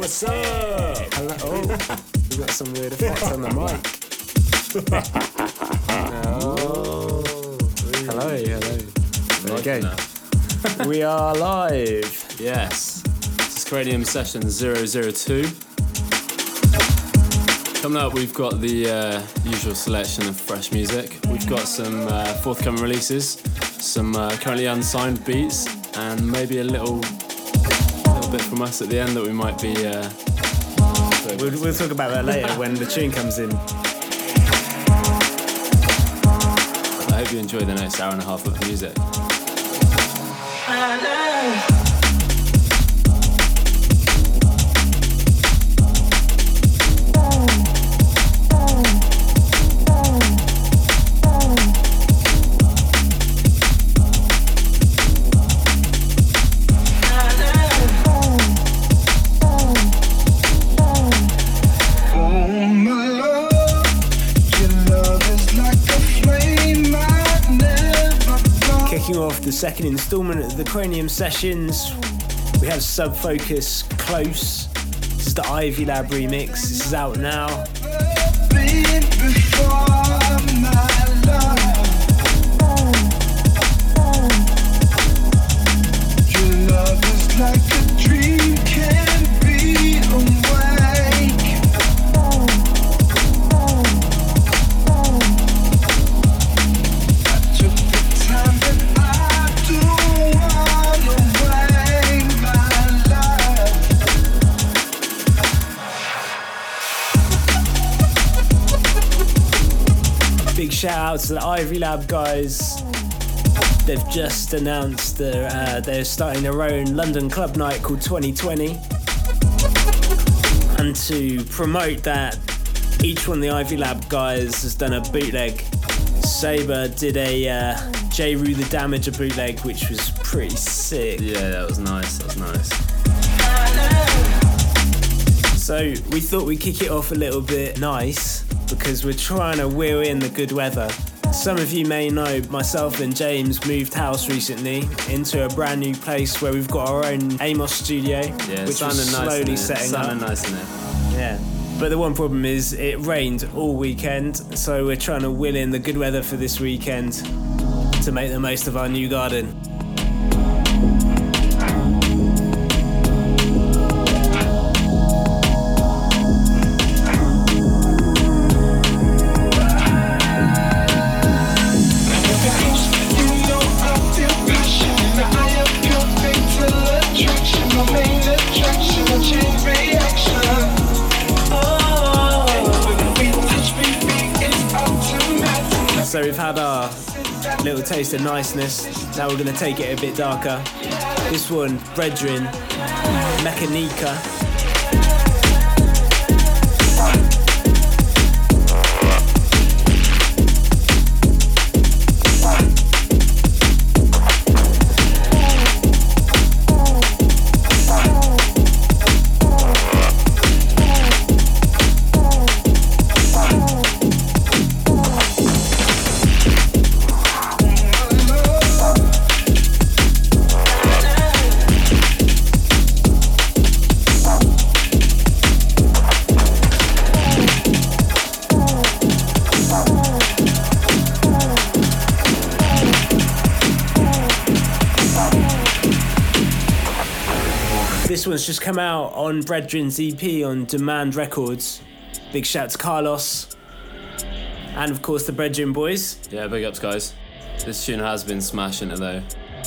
What's up? Hello. Oh, we got some weird effects on the mic. we are live. Yes. This is Cranium Session 002. Coming up, we've got the uh, usual selection of fresh music. We've got some uh, forthcoming releases, some uh, currently unsigned beats, and maybe a little, little bit from us at the end that we might be. Uh, We'll, we'll talk about that later when the tune comes in. I hope you enjoy the next hour and a half of music. Second instalment of the Cranium Sessions, we have Sub Focus Close. This is the Ivy Lab remix. This is out now. Shout out to the Ivy Lab guys. They've just announced that uh, they're starting their own London club night called 2020. And to promote that, each one of the Ivy Lab guys has done a bootleg. Saber did a uh, J. Rue the Damager bootleg, which was pretty sick. Yeah, that was nice. That was nice. So we thought we'd kick it off a little bit nice because we're trying to wheel in the good weather. Some of you may know myself and James moved house recently into a brand new place where we've got our own Amos studio, Yeah, which nice. slowly it. setting up. nice. Yeah. But the one problem is it rained all weekend, so we're trying to wheel in the good weather for this weekend to make the most of our new garden. Little taste of niceness. Now we're gonna take it a bit darker. This one, Brethren, Mechanica. One's just come out on Brethren's EP on Demand Records. Big shout to Carlos. And of course the Brethren boys. Yeah, big ups, guys. This tune has been smashing it though.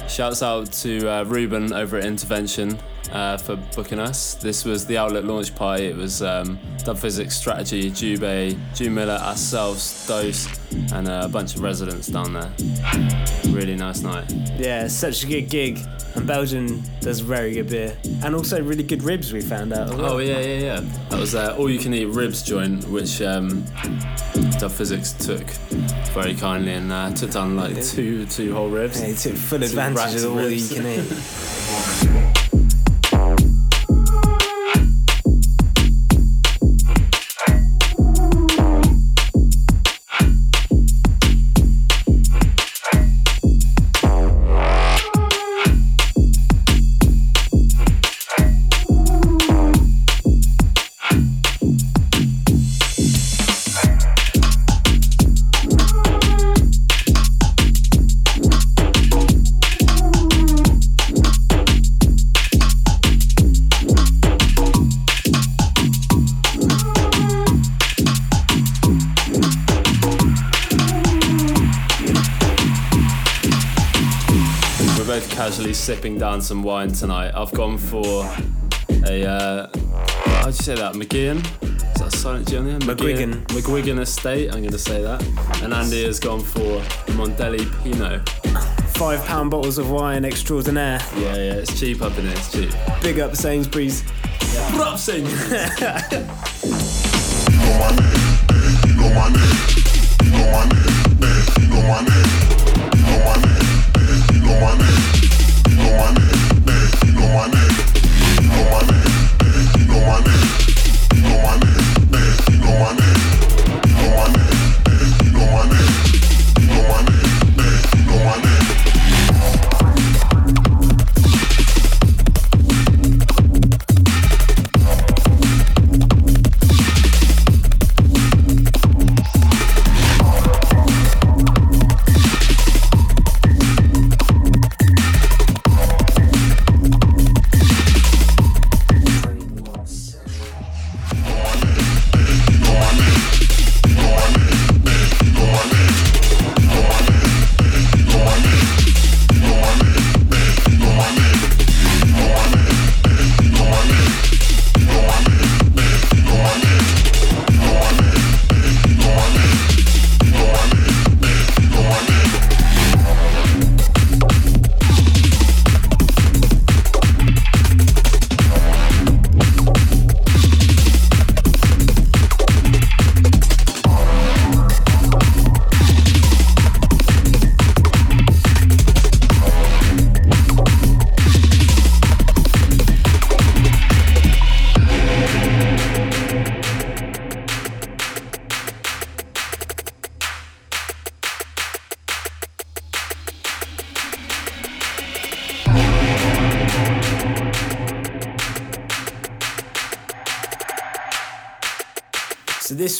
Shouts out to uh, Ruben over at Intervention uh, for booking us. This was the outlet launch party. It was um, Dub Phizix Strategy, Jubei, June Miller, ourselves, Dose, and a bunch of residents down there. Really nice night. Yeah, such a good gig. And Belgium does very good beer. And also really good ribs, we found out. well. Oh yeah, yeah, yeah. That was uh, all you can eat ribs joint, which um, Dub Phizix took very kindly and uh, took down like two two whole ribs. Yeah, he took full Two advantage of all you can eat. both casually sipping down some wine tonight. I've gone for a uh, how'd you say that? McGeehan? Is that a silent G on the end? McGuigan. McGuigan Estate. I'm going to say that. And Andy has gone for Mondelli Pinot. Five pound bottles of wine extraordinaire. Yeah, yeah, it's cheap up in here. It's cheap. Big up Sainsbury's. What up, Sainsbury's? So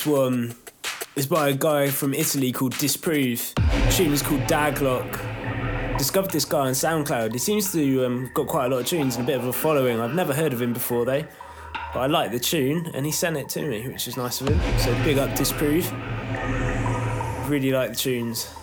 one is by a guy from Italy called Disprove. The tune is called Daglock. Discovered this guy on SoundCloud. He seems to um, got quite a lot of tunes and a bit of a following. I've never heard of him before though, but I like the tune and he sent it to me, which is nice of him. So big up Disprove. Really like the tunes.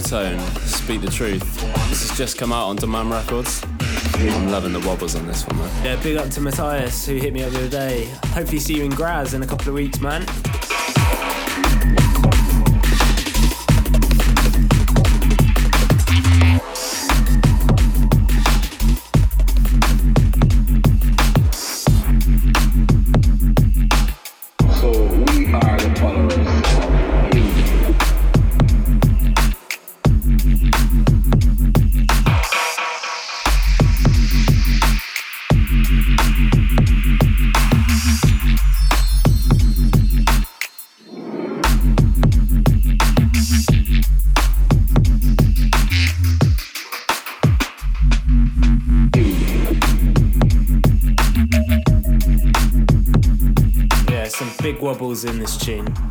Protone. Speak the truth. This has just come out on Demand Records. I'm loving the wobbles on this one, man. Yeah, big up to Matthias who hit me up the other day. Hopefully see you in Graz in a couple of weeks, man. In this tune.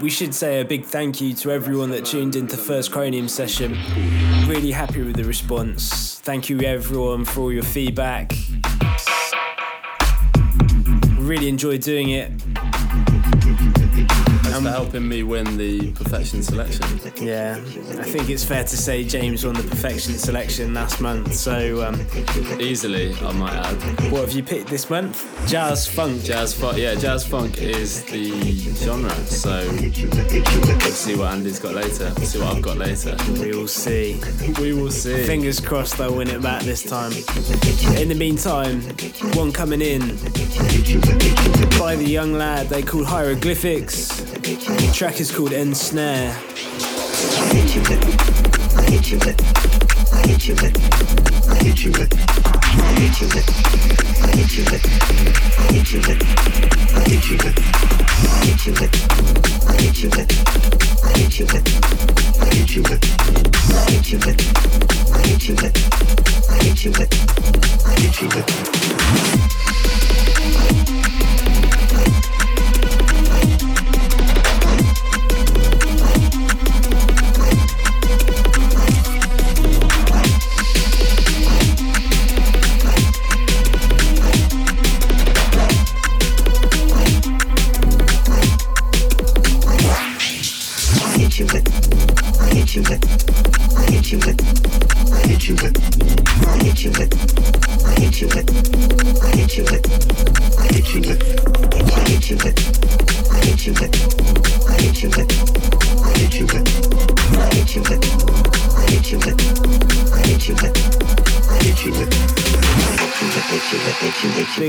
We should say a big thank you to everyone that tuned into First Cranium session. Really happy with the response. Thank you everyone for all your feedback. Really enjoyed doing it. Thanks for helping me win the perfection selection. Yeah, I think it's fair to say James won the perfection selection last month. So um, Easily, I might add. what have you picked this month? Jazz funk. Jazz funk, yeah, jazz funk is the genre. So let's see what Andy's got later. See what I've got later. We will see. We will see. Fingers crossed they'll win it back this time. In the meantime, one coming in by the young lad they call Hyroglifics. The track is called End Snare. Big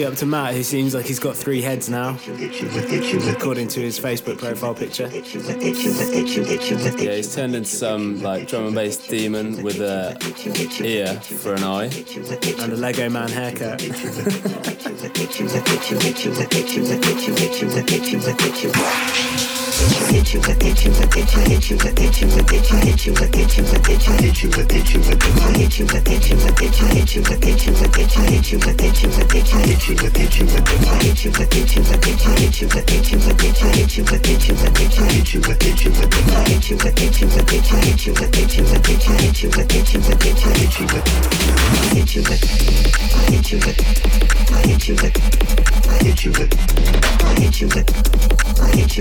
up to Matt, who seems like he's got three heads now, according to his Facebook profile picture. Yeah, he's turned into some like drum and bass demon with a ear for an eye. And a Lego man haircut.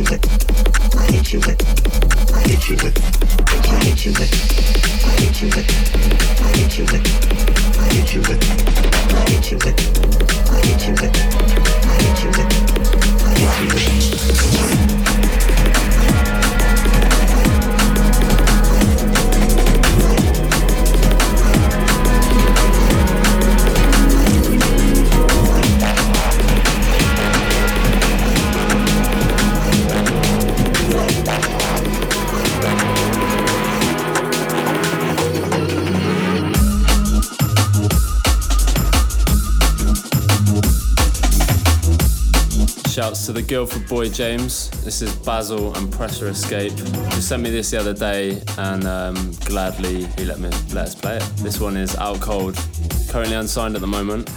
Shouts to the Guildford boy James. This is Basil and Pressure Escape. He sent me this the other day, and um, gladly he let me let us play it. This one is out cold, currently unsigned at the moment.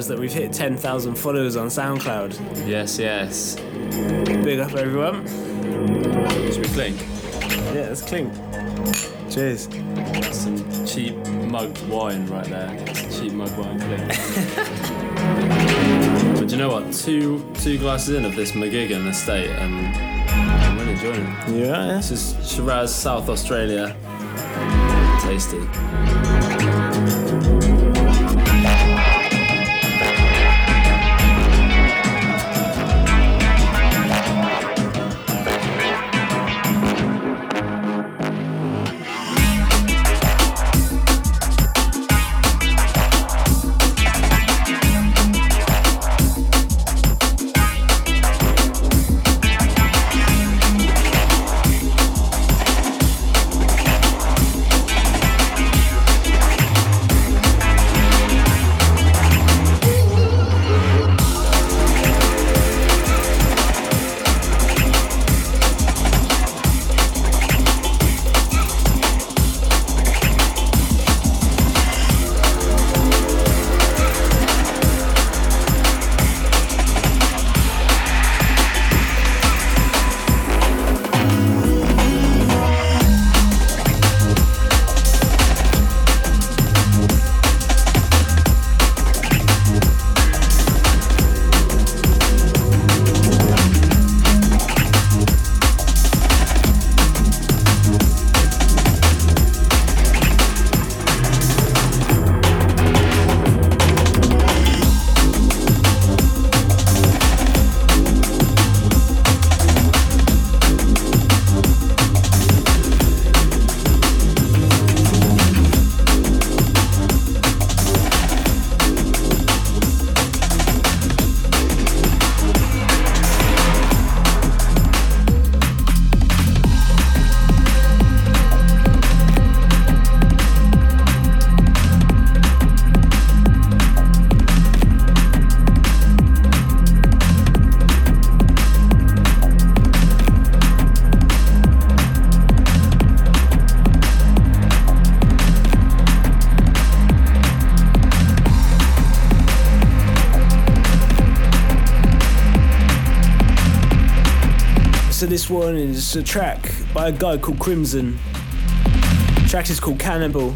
Realised that we've hit 10,000 followers on SoundCloud. Yes, yes. Big up, everyone. Should we clink? Yeah, let's clink. Cheers. That's some cheap mugged wine right there. Cheap mugged wine clink. but do you know what? Two two glasses in of this McGuigan estate and I'm really enjoying it. Yeah, This is Shiraz, South Australia. Tasty. One is a track by a guy called Crimson. The track is called Cannibal.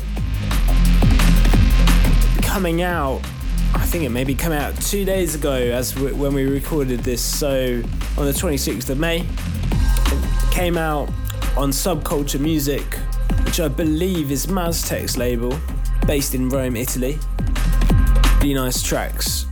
Coming out, I think it maybe come out two days ago as when we recorded this. So on the 26th of May, it came out on Subculture Music, which I believe is Maztek's label, based in Rome, Italy. Really nice tracks.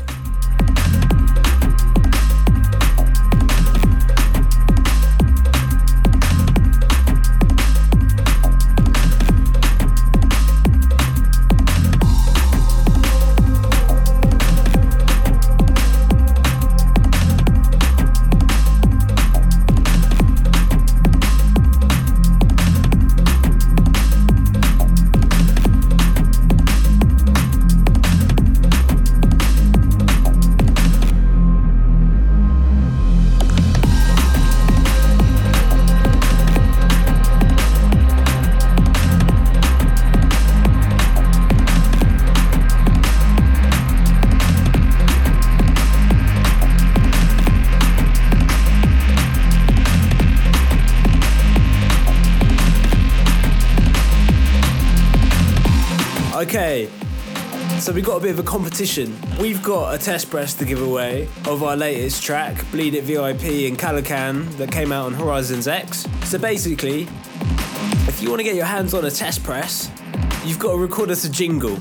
Got a bit of a competition. We've got a test press to give away of our latest track, Bleed It VIP in Calican, that came out on Horizons X. So basically, if you want to get your hands on a test press, you've got to record us a jingle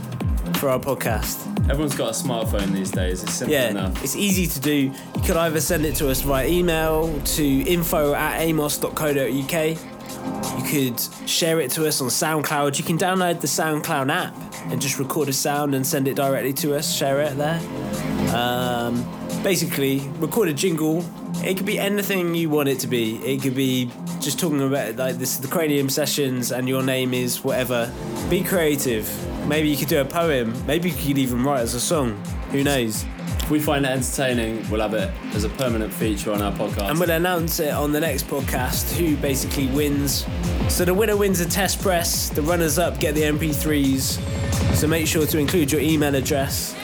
for our podcast. Everyone's got a smartphone these days. It's simple Yeah, enough. it's easy to do. You could either send it to us via email to info at amos.co.uk. You could share it to us on SoundCloud. You can download the SoundCloud app and just record a sound and send it directly to us, share it there. Um, basically, record a jingle. It could be anything you want it to be. It could be just talking about like this the cranium sessions and your name is whatever. Be creative. Maybe you could do a poem. Maybe you could even write as a song. Who knows? If we find it entertaining, we'll have it as a permanent feature on our podcast. And we'll announce it on the next podcast who basically wins. So the winner wins a test press, the runners up get the MP3s. So make sure to include your email address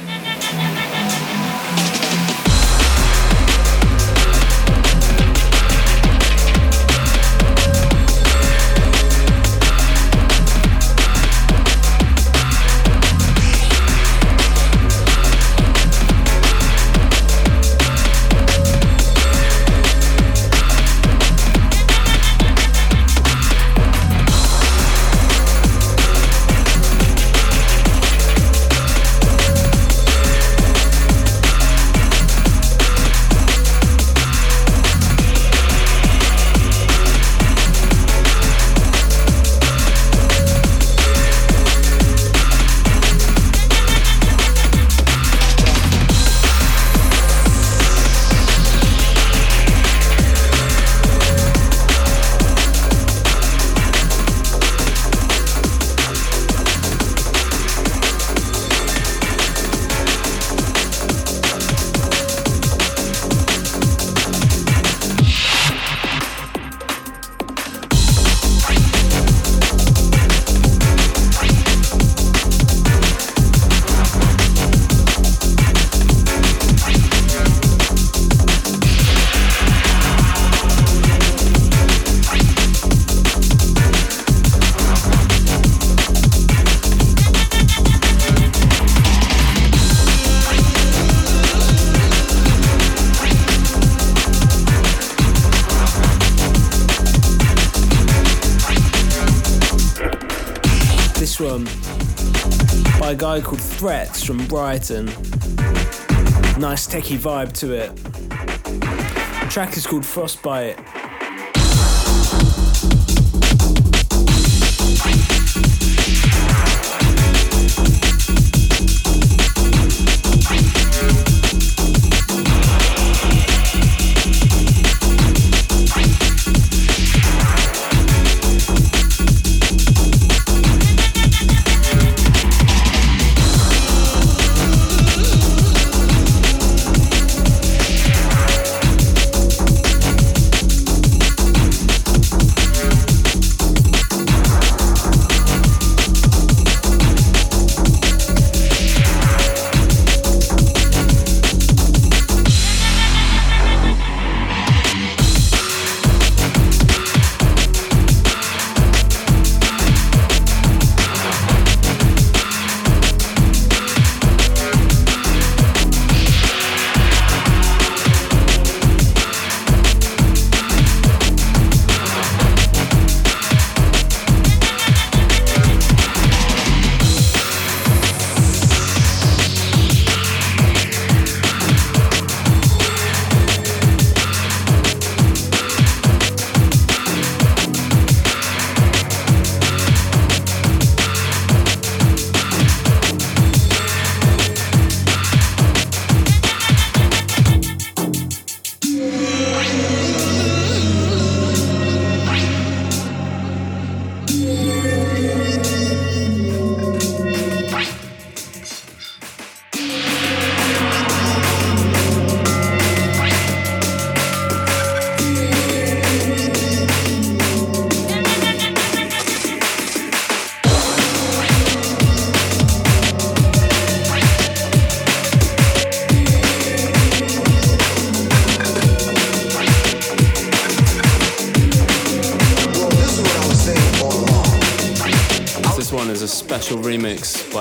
Threats from Brighton. Nice techie vibe to it. The track is called Frostbite.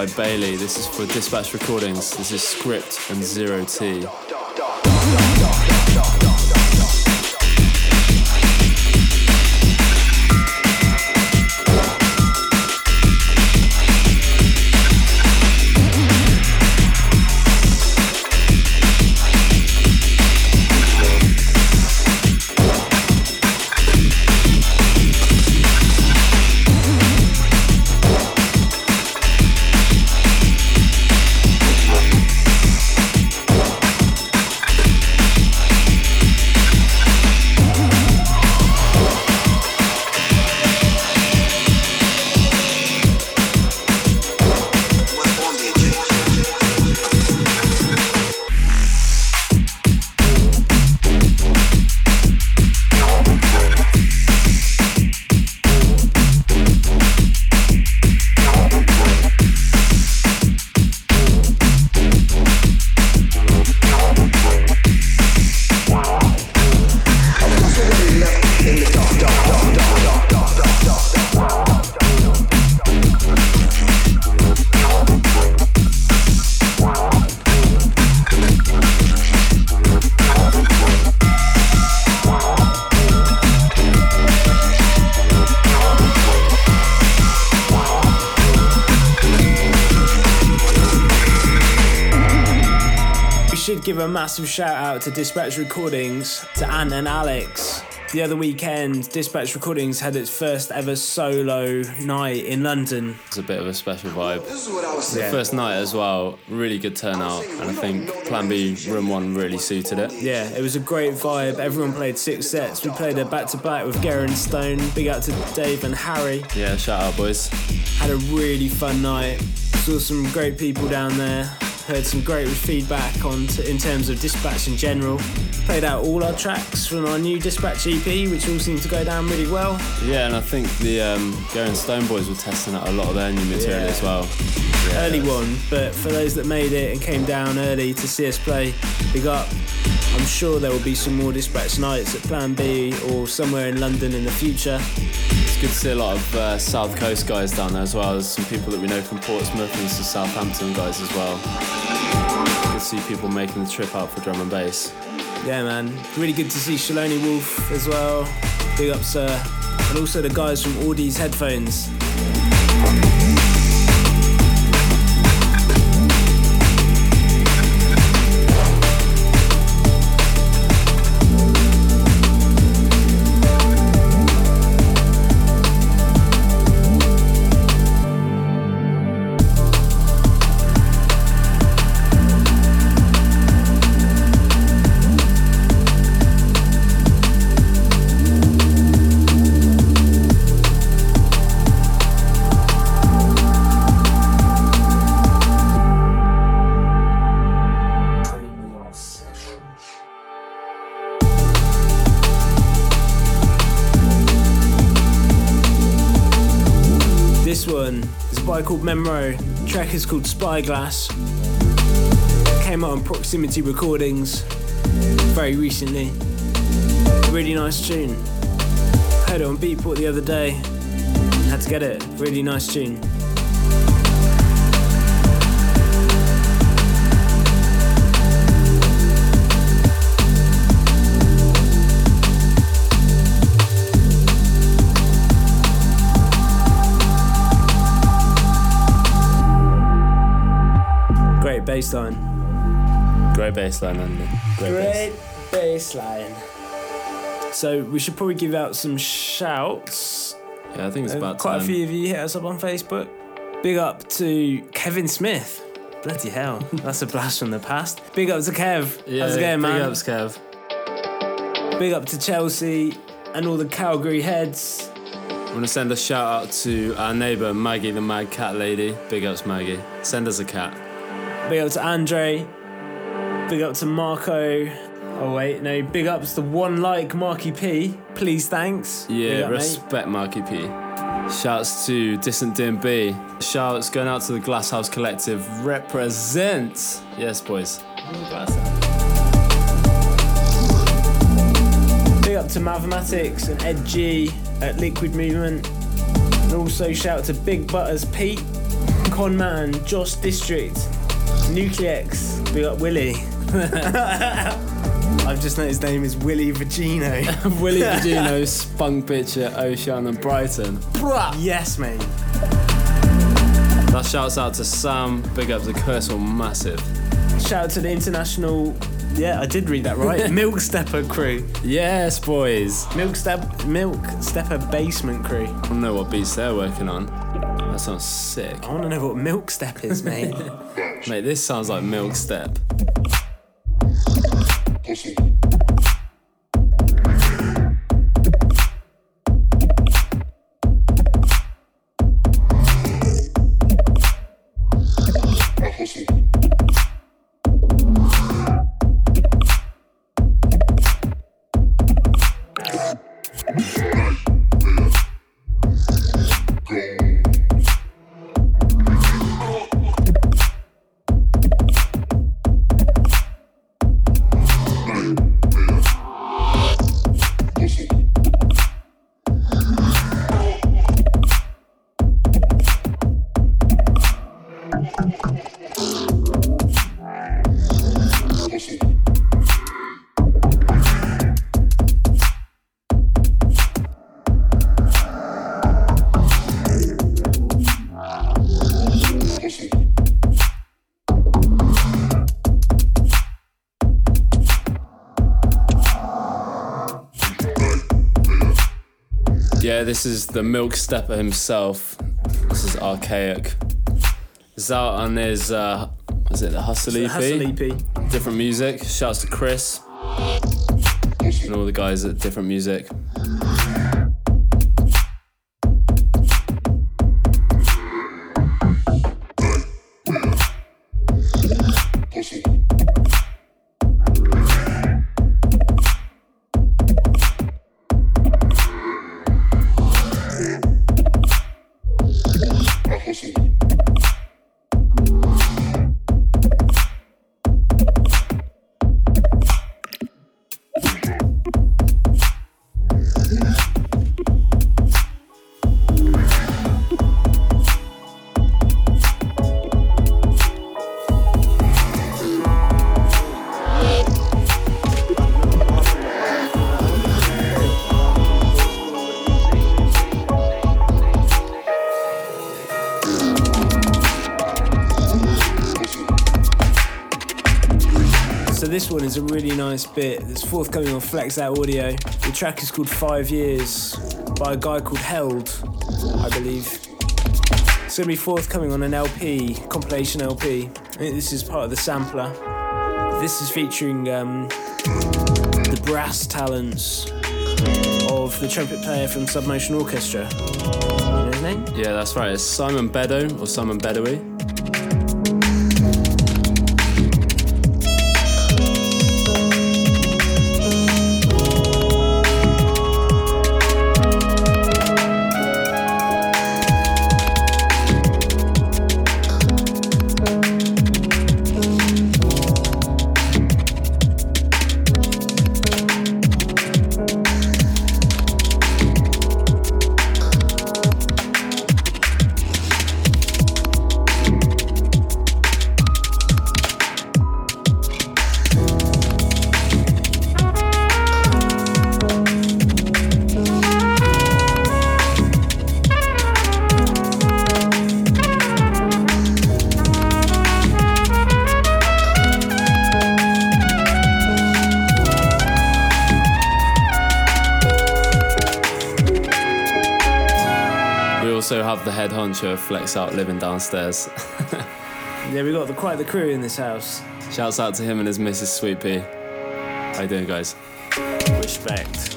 By Bailey. This is for Dispatch Recordings. This is Script and Zero T. massive shout out to Dispatch Recordings, to Ant and Alex. The other weekend, Dispatch Recordings had its first ever solo night in London. It's a bit of a special vibe. The yeah. first night as well, really good turnout, and I think Plan B Room 1 really suited it. Yeah, it was a great vibe. Everyone played six sets. We played a back to back with Gerra & Stone. Big out to Dave and Harry. Yeah, shout out, boys. Had a really fun night. Saw some great people down there heard some great feedback on t- in terms of Dispatch in general. Played out all our tracks from our new Dispatch EP, which all seemed to go down really well. Yeah, and I think the um, Gerra & Stone boys were testing out a lot of their new material yeah. as well. Yeah, early one, but for those that made it and came down early to see us play, big up. I'm sure there will be some more dispatch nights at Plan B or somewhere in London in the future. It's good to see a lot of uh, South Coast guys down there as well. There's some people that we know from Portsmouth and some Southampton guys as well. Good to see people making the trip out for drum and bass. Yeah, man. Really good to see Shaloni Wolf as well. Big up, sir. And also the guys from Audie's Headphones. Memro. track is called Spyglass. Came out on Proximity Recordings very recently. Really nice tune. Heard it on Beatport the other day. Had to get it. Really nice tune. Great bassline, Andy. Great, Great bass line. So we should probably give out some shouts. Yeah, I think it's Uh, about Quite time. a few of you hit us up on Facebook. Big up to Kevin Smith. Bloody hell, that's a blast from the past. Big up to Kev. Yeah, How's it going, man? Big ups, Kev. Big up to Chelsea and all the Calgary heads. I want to send a shout out to our neighbour Maggie, the mad cat lady. Big ups, Maggie. Send us a cat. Big up to Andre. Big up to Marco. Oh wait, no. Big ups to one like Marky P. Please, thanks. Yeah, up, mate. respect Marky P. Shouts to Distant DMB. Shouts going out to the Glasshouse Collective. Represent. Yes, boys. Big up to Mathematics and Ed G at Liquid Movement. And also shout out to Big Butters Pete, Conman, Josh District, Nuclex. Big up Willie. I've just noticed his name is Willie Virgino. Willie Virgino, Spunk Bitch at Ocean and Brighton. Bruh! Yes, mate. That shouts out to Sam. Big up to Cursor Massive. Shout out to the international. Yeah, I did read that right. Milk Stepper crew. Yes, boys. Milk Step Milk Stepper basement crew. I don't know what beats they're working on. That sounds sick. I want to know what Milk Step is, mate. Mate, this sounds like Milk Step. Que sim. Yeah, this is the Milk Stepper himself. This is archaic. On his, uh, is it the Hustle EP? Hustle EP. Different music. Shouts to Chris and all the guys at Different Music. Nice bit that's forthcoming on Flex Out Audio. The track is called Five Years by a guy called Held, I believe. It's gonna be forthcoming on an LP, compilation LP. I think this is part of the sampler. This is featuring um, the brass talents of the trumpet player from Submotion Orchestra. You know his name? Yeah, that's right. It's Simon Bedo or Simon Bedowy. Flex Out living downstairs. Yeah, we got the, quite the crew in this house. Shouts out to him and his Mrs. Sweet Pea. How you doing, guys? Respect.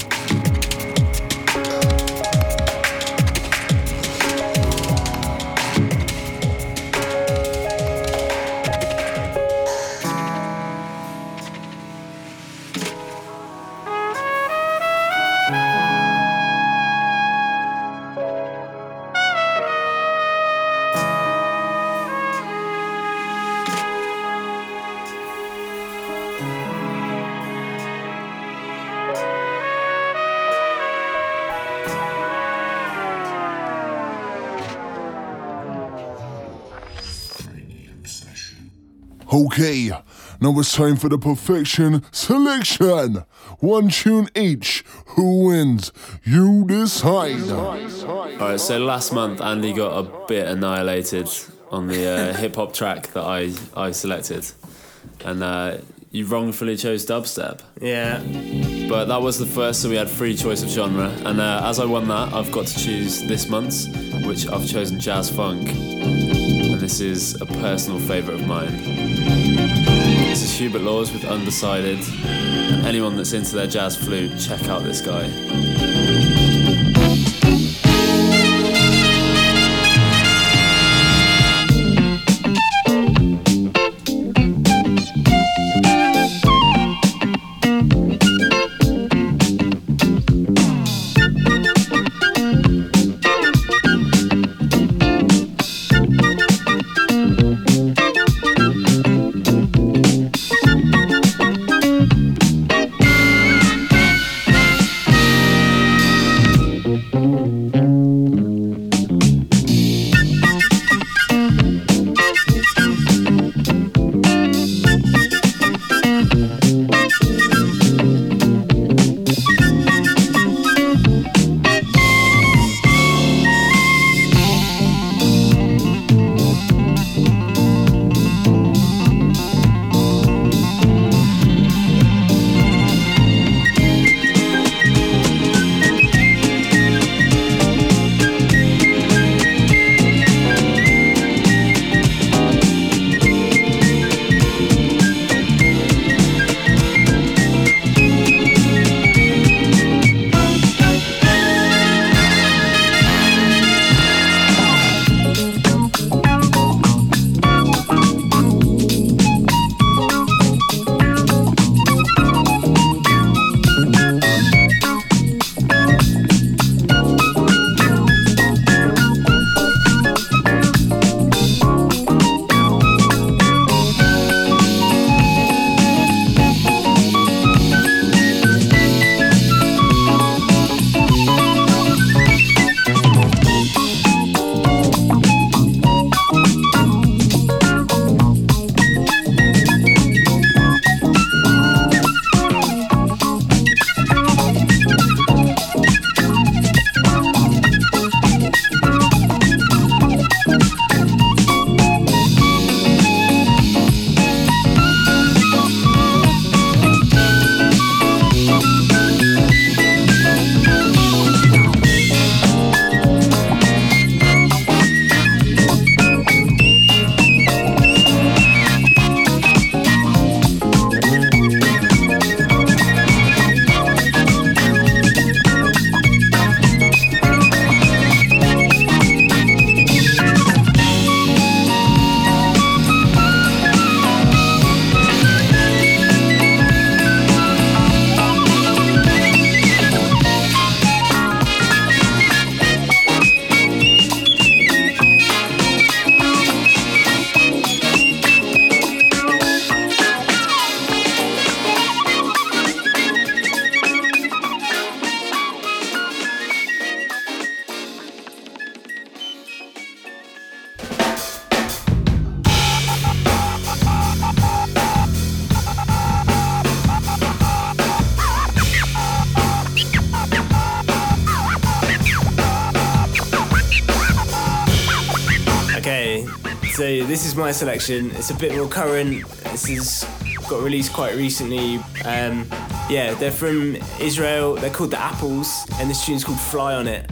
Okay, now it's time for the perfection selection. One tune each. Who wins? You decide. Alright, so last month Andy got a bit annihilated on the uh, hip hop track that I, I selected. And uh, you wrongfully chose dubstep. Yeah. But that was the first, so we had free choice of genre. And uh, as I won that, I've got to choose this month's, which I've chosen jazz funk. And this is a personal favourite of mine. This is Hubert Laws with Undecided. Anyone that's into their jazz flute, check out this guy. My selection. It's a bit more current. This is got released quite recently. Um, yeah, they're from Israel. They're called the Apples, and this tune's called "Fly on It."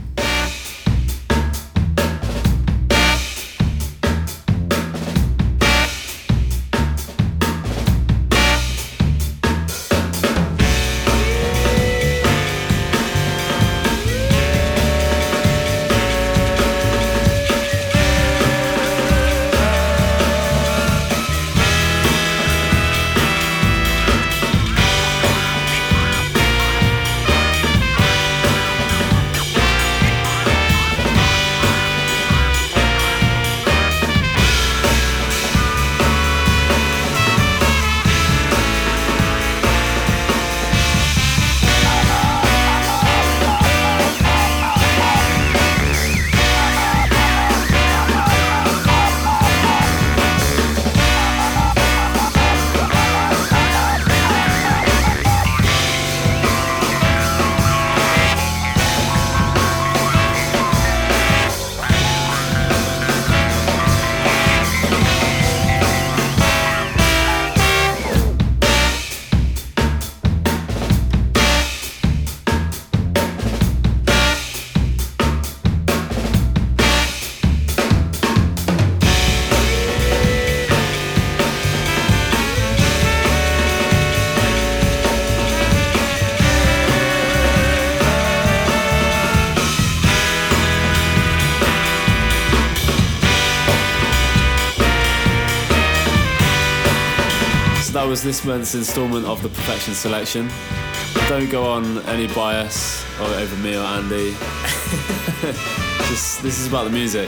Month's instalment of the Perfection Selection. Don't go on any bias or over me or Andy. Just, this is about the music.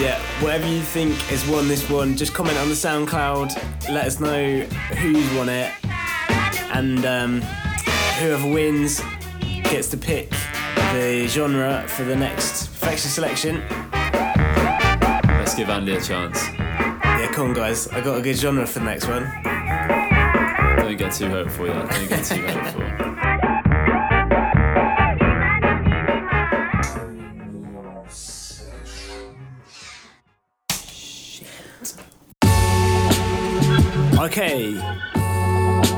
Yeah, whatever you think has won this one, just comment on the SoundCloud. Let us know who's won it, and um, whoever wins gets to pick the genre for the next perfection selection. Let's give Andy a chance. Yeah, come on, guys. I got a good genre for the next one. Don't get too hopeful yet. Don't get too hopeful. Okay,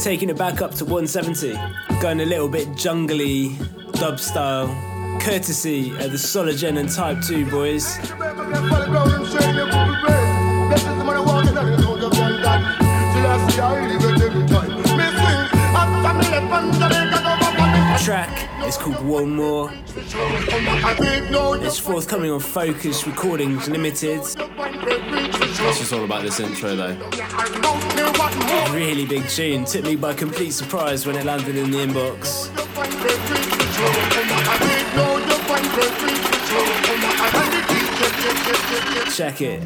taking it back up to 170, going a little bit jungly, dub style, courtesy of the Sologen and Type 2 boys. Track is called One More. It's forthcoming on Focus Recordings Limited. It's just all about this intro though. Really big tune. Took me by complete surprise when it landed in the inbox. Check it.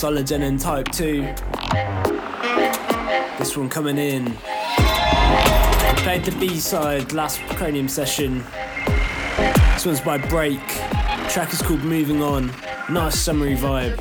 Sologen and Type 2. This one coming in. Played the B side last Cranium session. This one's by Break. Track is called Moving On. Nice summery vibe.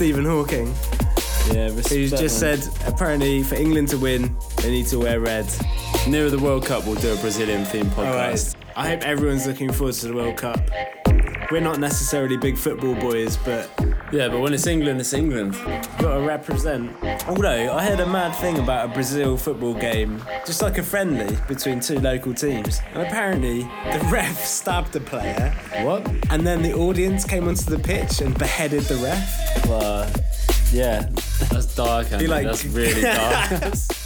Stephen Hawking. Yeah, respect, Who's just man. said apparently for England to win, they need to wear red. nearer the World Cup, we'll do a Brazilian themed All right. podcast. I hope everyone's looking forward to the World Cup. We're not necessarily big football boys, but Yeah, but when it's England, it's England. gotta represent. Although I heard a mad thing about a Brazil football game, just like a friendly between two local teams, and apparently the ref stabbed the player, What? and then the audience came onto the pitch and beheaded the ref. Well, yeah, that's dark. Andy. like- that's really dark.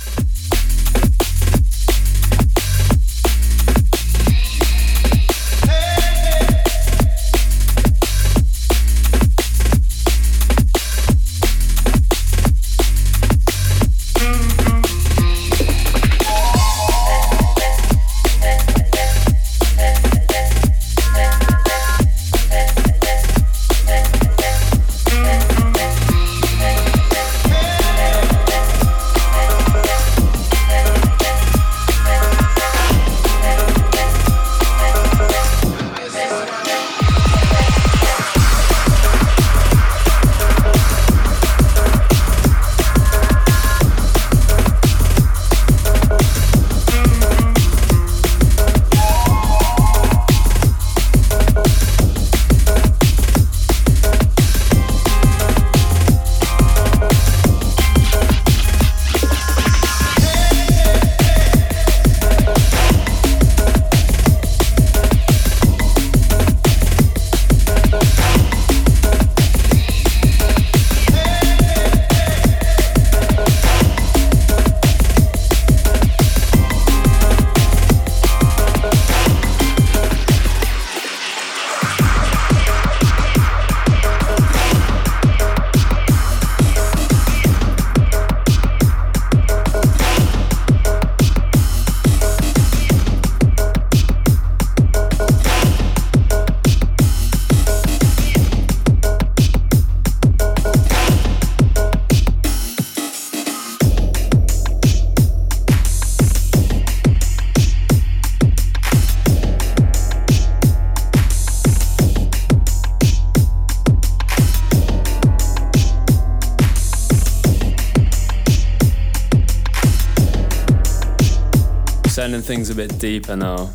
deeper now.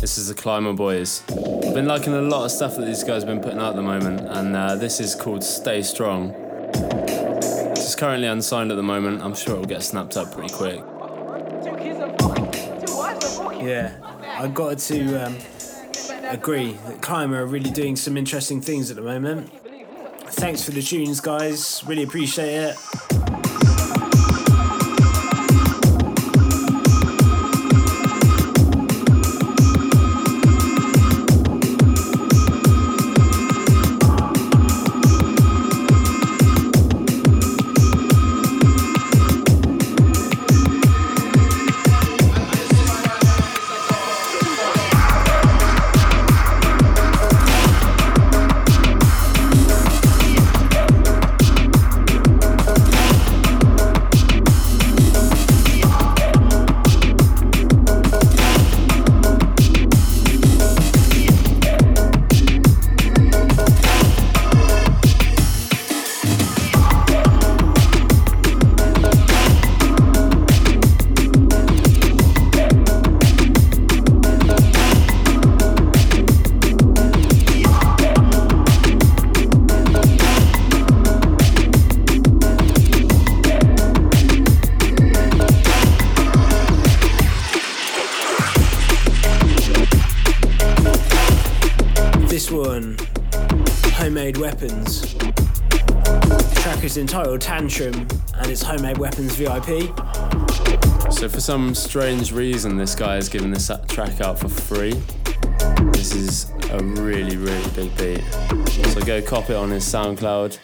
This is the Climber Boys. I've been liking a lot of stuff that these guys have been putting out at the moment, and uh, this is called Stay Strong. It's currently unsigned at the moment. I'm sure it'll get snapped up pretty quick. Yeah, I've got to um, agree that Climber are really doing some interesting things at the moment. Thanks for the tunes, guys. Really appreciate it. Tantrum and it's Homemade Weapons VIP. So for some strange reason, this guy is giving this track out for free. This is a really, really big beat. So go cop it on his SoundCloud.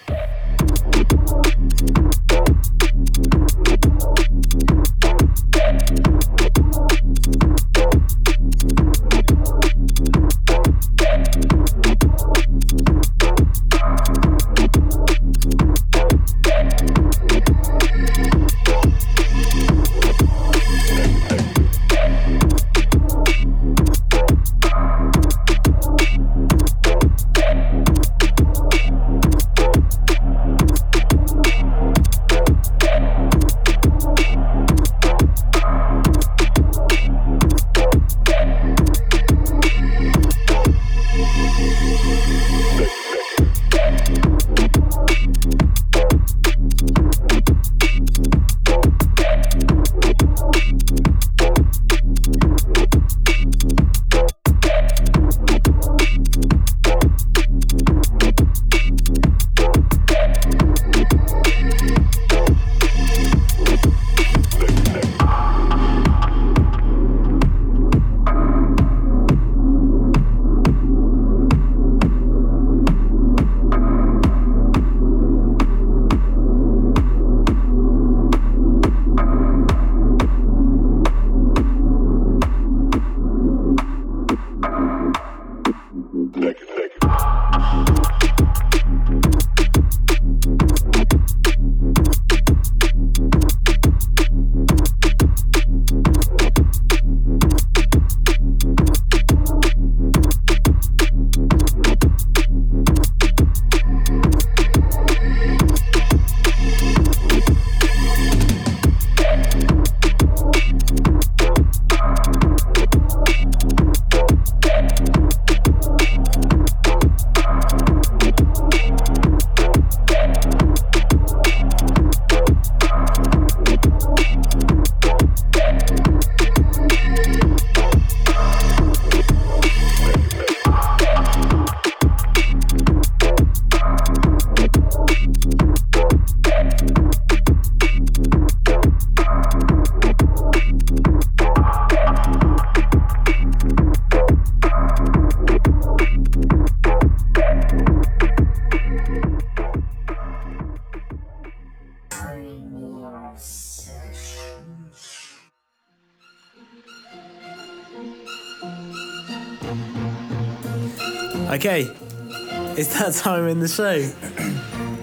Time in the show.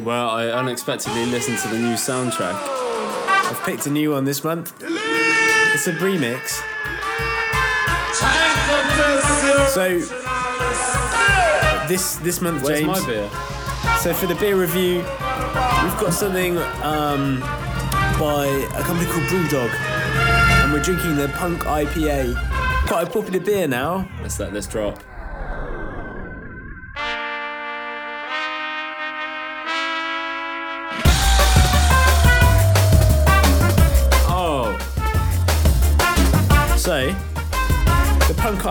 Well, I unexpectedly listened to the new soundtrack. I've picked a new one this month. It's a remix. So this this month, Where's James. my beer? So for the beer review, we've got something um, by a company called Brewdog, and we're drinking the Punk IPA. Quite a popular beer now. Let's let this drop.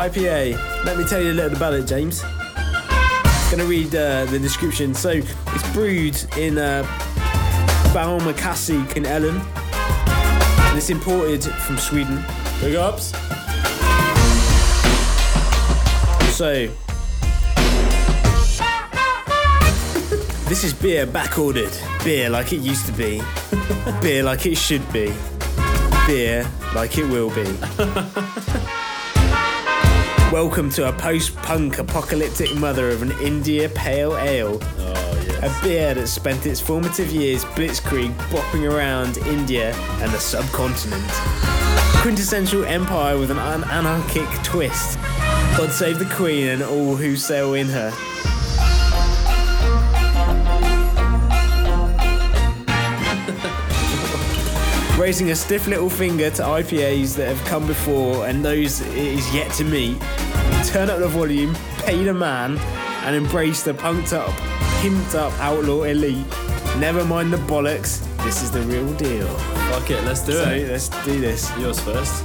IPA. Let me tell you a little about it, James. Gonna read uh, the description. So it's brewed in uh, Baumakasi in Ellen, and it's imported from Sweden. big ups. So, this is beer back ordered. Beer like it used to be. beer like it should be. Beer like it will be. Welcome to a post punk apocalyptic mother of an India Pale Ale. Oh, yes. A beer that spent its formative years blitzkrieg bopping around India and the subcontinent. Quintessential empire with an anarchic twist. God save the Queen and all who sail in her. Raising a stiff little finger to IPAs that have come before and those it is yet to meet. Turn up the volume, pay the man, and embrace the punked up, pimped up outlaw elite. Never mind the bollocks, this is the real deal. Fuck it, let's do So it. let's do this. Yours first.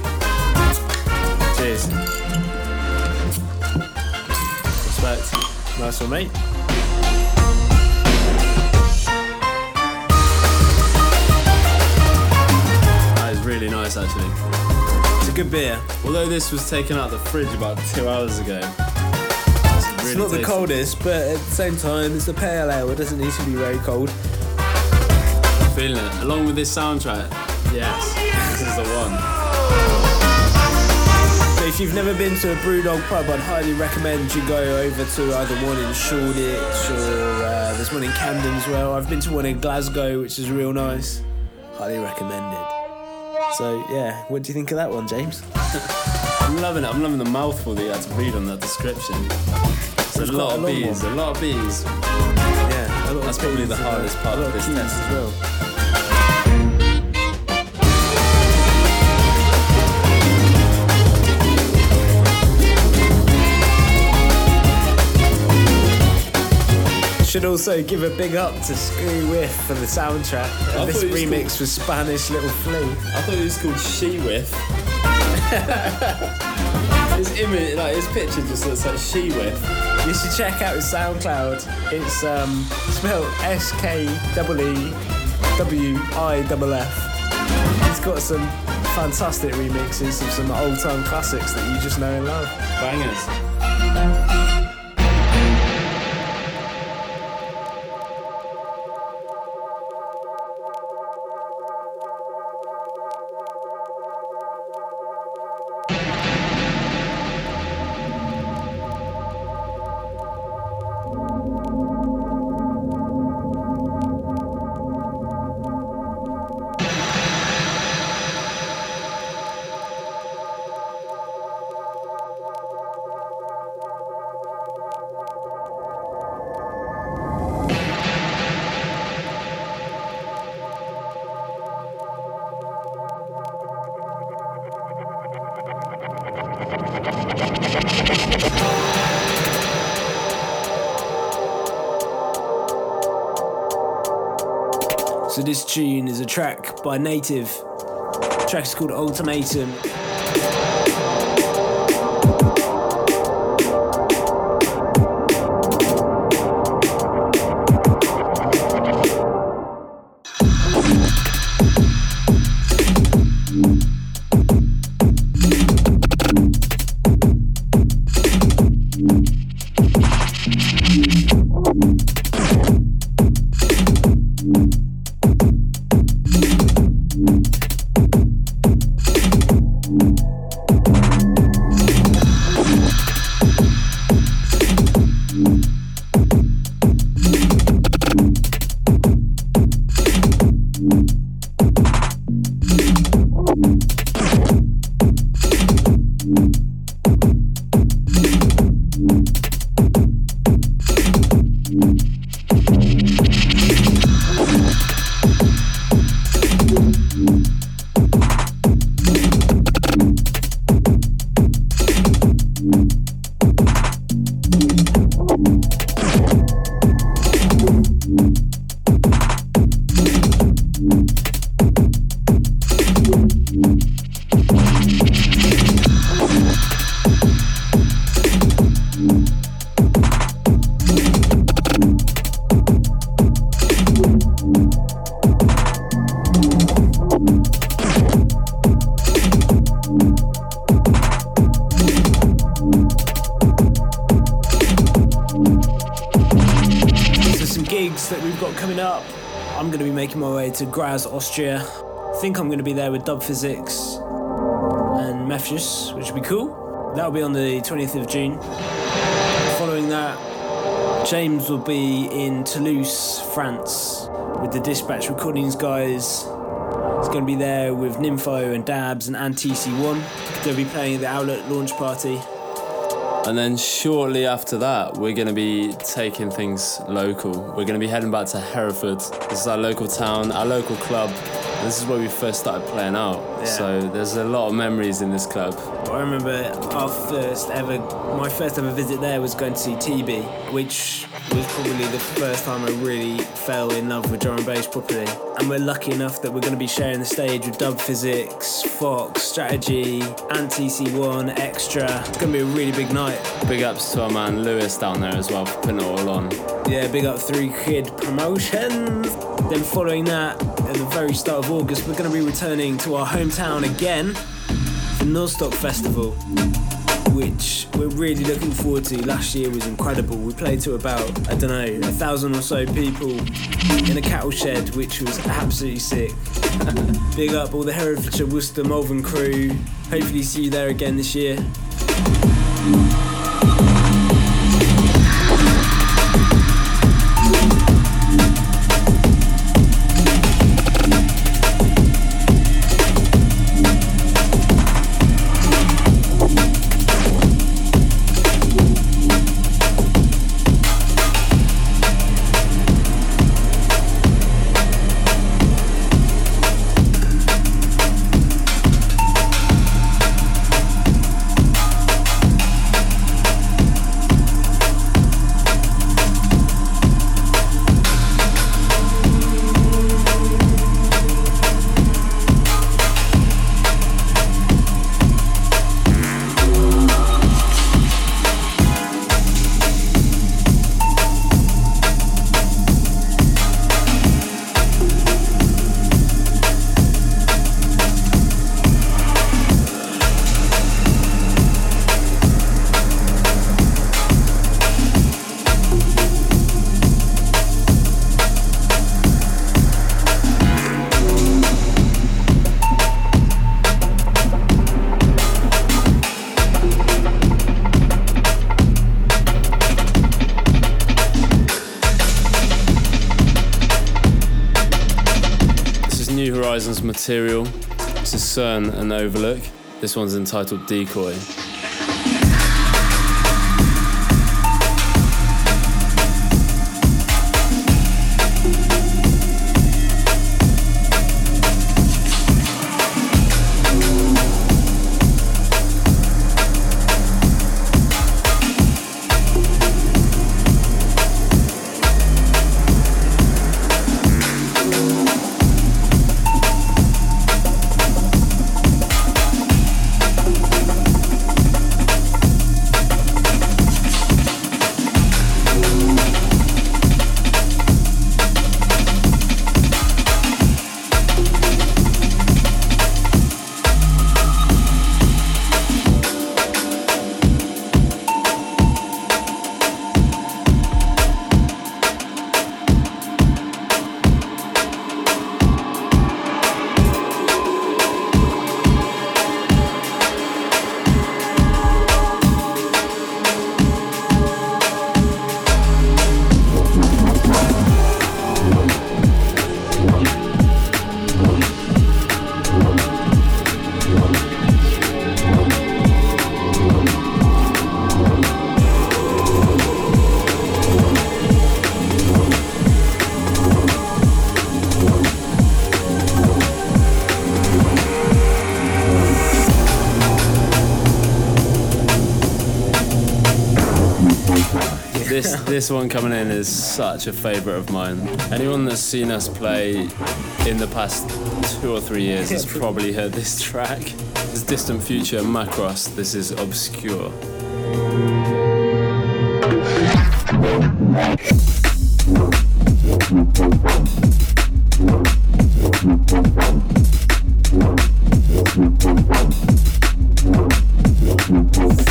Cheers. Respect. Nice one, mate. Really nice, actually. It's a good beer. Although this was taken out of the fridge about two hours ago. It's, It's really not the coldest, but at the same time, it's a pale ale. It doesn't need to be very cold. Feeling it. Along with this soundtrack. Yes. this is the one. So if you've never been to a Brewdog pub, I'd highly recommend you go over to either one in Shoreditch or uh, there's one in Camden as well. I've been to one in Glasgow, which is real nice. Highly recommended. So yeah, what do you think of that one, James? I'm loving it. I'm loving the mouthful that you had to read on that description. It's a lot of bees. one. A lot of bees. Yeah, a lot of That's probably the hardest part of this test. as well. Should also give a big up to Skewiff for the soundtrack. I And this thought it was remix was Spanish Little Flea. I thought it was called She Whiff. his image, like his picture, just looks like She Whiff. You should check out his SoundCloud. It's um, spelled S K E W I F F. He's got some fantastic remixes of some old time classics that you just know and love. Bangers. Tune is a track by Native. The track is called Ultimatum. Graz, Austria. I think I'm going to be there with Dub Phizix and Mefjus, which will be cool. That'll be on the 20th of June. Following that, James will be in Toulouse, France, with the Dispatch Recordings guys. He's going to be there with Nymfo and Dabs and Ant TC1. They'll be playing the Outlet launch party. And then shortly after that, we're going to be taking things local. We're going to be heading back to Hereford. This is our local town, our local club. This is where we first started playing out. Yeah. So there's a lot of memories in this club. I remember our first ever, my first ever visit there was going to see TB, which was probably the first time I really fell in love with drum and bass properly. And we're lucky enough that we're going to be sharing the stage with Dub Phizix, Fox, Strategy, Ant TC1, Extra. It's going to be a really big night. Big ups to our man Lewis down there as well for putting it all on. Yeah, big up Three Kid Promotions. Then following that, at the very start of August, we're going to be returning to our hometown again for Nozstock Festival, which we're really looking forward to. Last year was incredible. We played to about, I don't know, a thousand or so people in a cattle shed, which was absolutely sick. big up all the Herefordshire, Worcester, Malvern crew. Hopefully see you there again this year. Material. CERN and Overlook. This one's entitled Decoy. this this one coming in is such a favourite of mine. Anyone that's seen us play in the past two or three years has probably heard this track. This Distant Future, Macross. This is Obscure.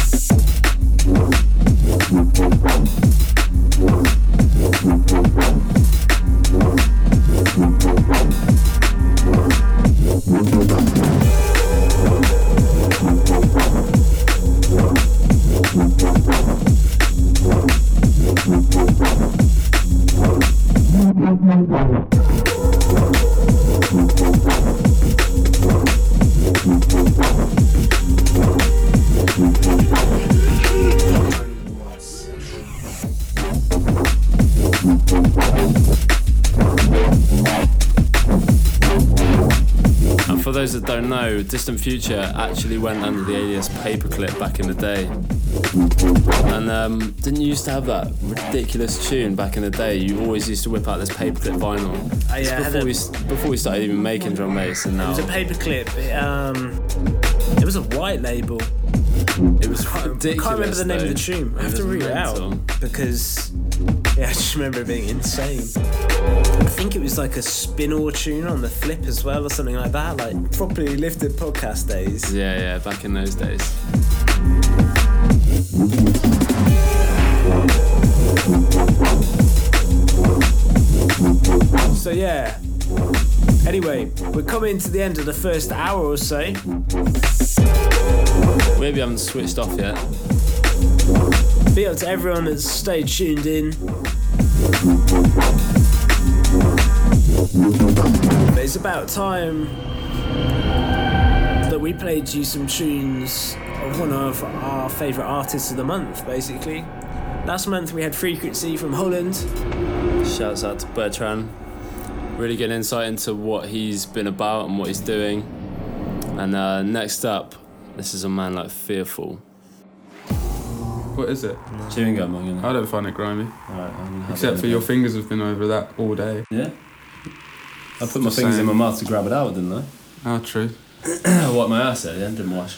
Distant Future actually went under the alias Paperclip back in the day. And um, didn't you used to have that ridiculous tune back in the day? You always used to whip out this Paperclip vinyl. It's yeah, before, a- we, before we started even making drum bass, and now It was a paperclip. It, um, it was a white label. it was I ridiculous. I can't remember the name of the tune. I have to read it out because yeah, I just remember it being insane. I think it was like a spin-or tune on the flip as well, or something like that. Like properly lifted podcast days. Yeah, yeah, back in those days. So yeah. Anyway, we're coming to the end of the first hour or so. Maybe I haven't switched off yet. Big up to everyone that's stayed tuned in. But it's about time that we played you some tunes of one of our favourite artists of the month, basically. Last month we had Frequency from Holland. Shouts out to Bertrand. Really getting insight into what he's been about and what he's doing. And uh, next up, this is a man like Fearful. What is it? Chewing gum, I'm gonna. I don't find it grimy. Alright, I'm Except it for in your fingers have been over that all day. Yeah. I put my Just fingers in my mouth to grab it out, didn't I? Ah, true. I wiped my ass at the end, didn't wash.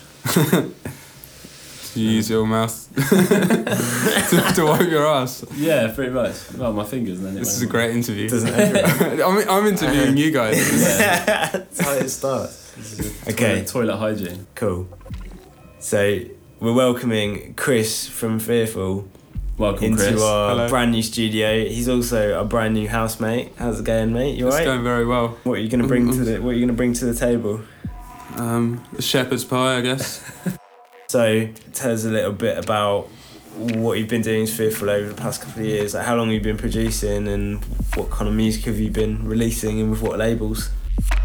You use your mouth to, to wipe your ass. Yeah, pretty much. Well, my fingers and then This is a on. great interview. Doesn't? I'm, I'm interviewing you guys. That's how it starts. Okay, Toilet, toilet hygiene. cool. So we're welcoming Chris from Fearful Welcome, into Chris. our Hello. brand new studio. He's also a brand new housemate. How's it going, mate? You It's alright? going very well. What are you gonna bring to the What are you gonna bring to the table? Um, shepherd's pie, I guess. So tell us a little bit about what you've been doing as Fearful over the past couple of years. Like how long you've been producing and what kind of music have you been releasing and with what labels?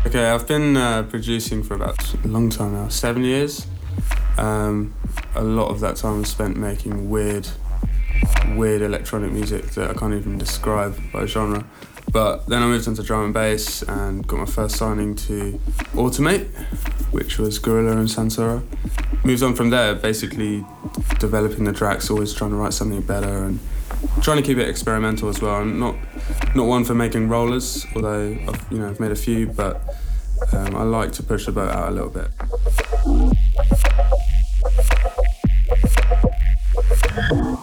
Okay, I've been uh, producing for about a long time now, seven years. Um, a lot of that time was spent making weird, weird electronic music that I can't even describe by genre. But then I moved into drum and bass and got my first signing to Automate, which was Gorilla and Sansora. Moved on from there, basically developing the tracks, always trying to write something better and trying to keep it experimental as well. I'm not not one for making rollers, although I've, you know I've made a few, but um, I like to push the boat out a little bit. You've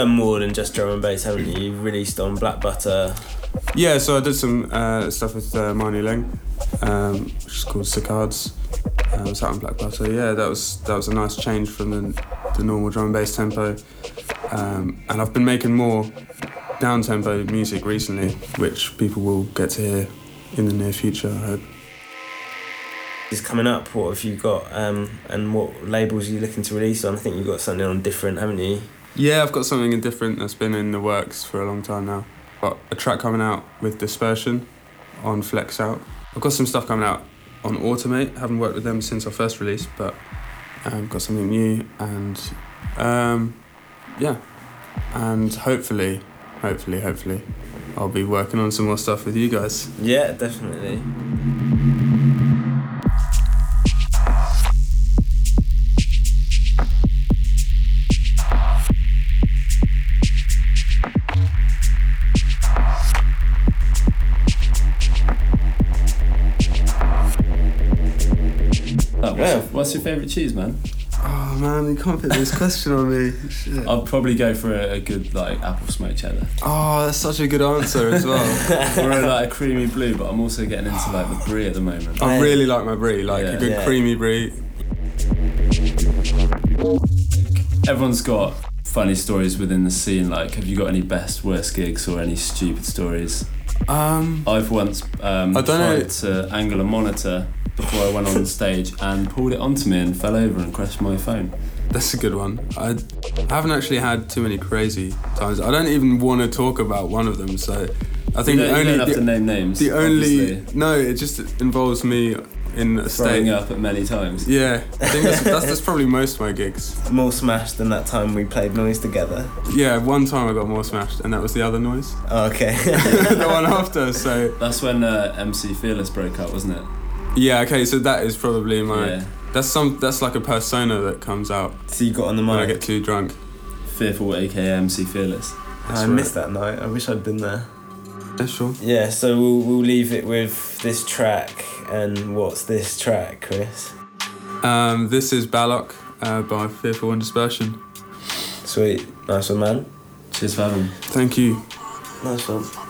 done more than just drum and bass, haven't you? You've released on Black Butter. Yeah, so I did some uh, stuff with uh, Marnie Ling, um, which is called Cicads. Uh, was out on Black Butter. Yeah, that was that was a nice change from the, the normal drum and bass tempo. Um, and I've been making more down tempo music recently, which people will get to hear in the near future. I hope. Is coming up. What have you got? Um, and what labels are you looking to release on? I think you've got something on different, haven't you? Yeah, I've got something different that's been in the works for a long time now. Got a track coming out with Dispersion on Flex Out. I've got some stuff coming out on Automate. Haven't worked with them since our first release, but um, got something new and um, yeah, and hopefully, hopefully, hopefully, I'll be working on some more stuff with you guys. Yeah, definitely. Your, favourite cheese, man? Oh man, you can't put this question on me. Shit. I'd probably go for a, a good like apple smoked cheddar, Oh, that's such a good answer as well. or a, like a creamy blue. But I'm also getting into like the brie at the moment. I really like my brie, like Yeah. a good Yeah. creamy brie. Everyone's got funny stories within the scene. Like, have you got any best worst gigs or any stupid stories? Um, I've once um, I don't know. tried to angle a monitor before I went on stage and pulled it onto me and fell over and crashed my phone. That's a good one. I, I haven't actually had too many crazy times. I don't even want to talk about one of them. So I You think don't, the you only don't have the, to name names. the only obviously. no, it just involves me in a throwing state. up at many times. Yeah, I think that's, that's that's probably most of my gigs. More smashed than that time we played noise together. Yeah, one time I got more smashed, and that was the other noise. Oh, okay. the one after. So That's when uh, MC Fearless broke up, wasn't it? Yeah, okay. So that is probably my. Yeah. That's some. That's like a persona that comes out so you got on the mic when I mic. get too drunk. Fearful, aka MC Fearless. That's I right. missed that night. I wish I'd been there. Yeah, sure. Yeah, so we'll, we'll leave it with this track. And what's this track, Chris? Um, this is Ballock uh, by Fearful and Dispersion. Sweet. Nice one, man. Cheers for having me. Thank you. Nice one.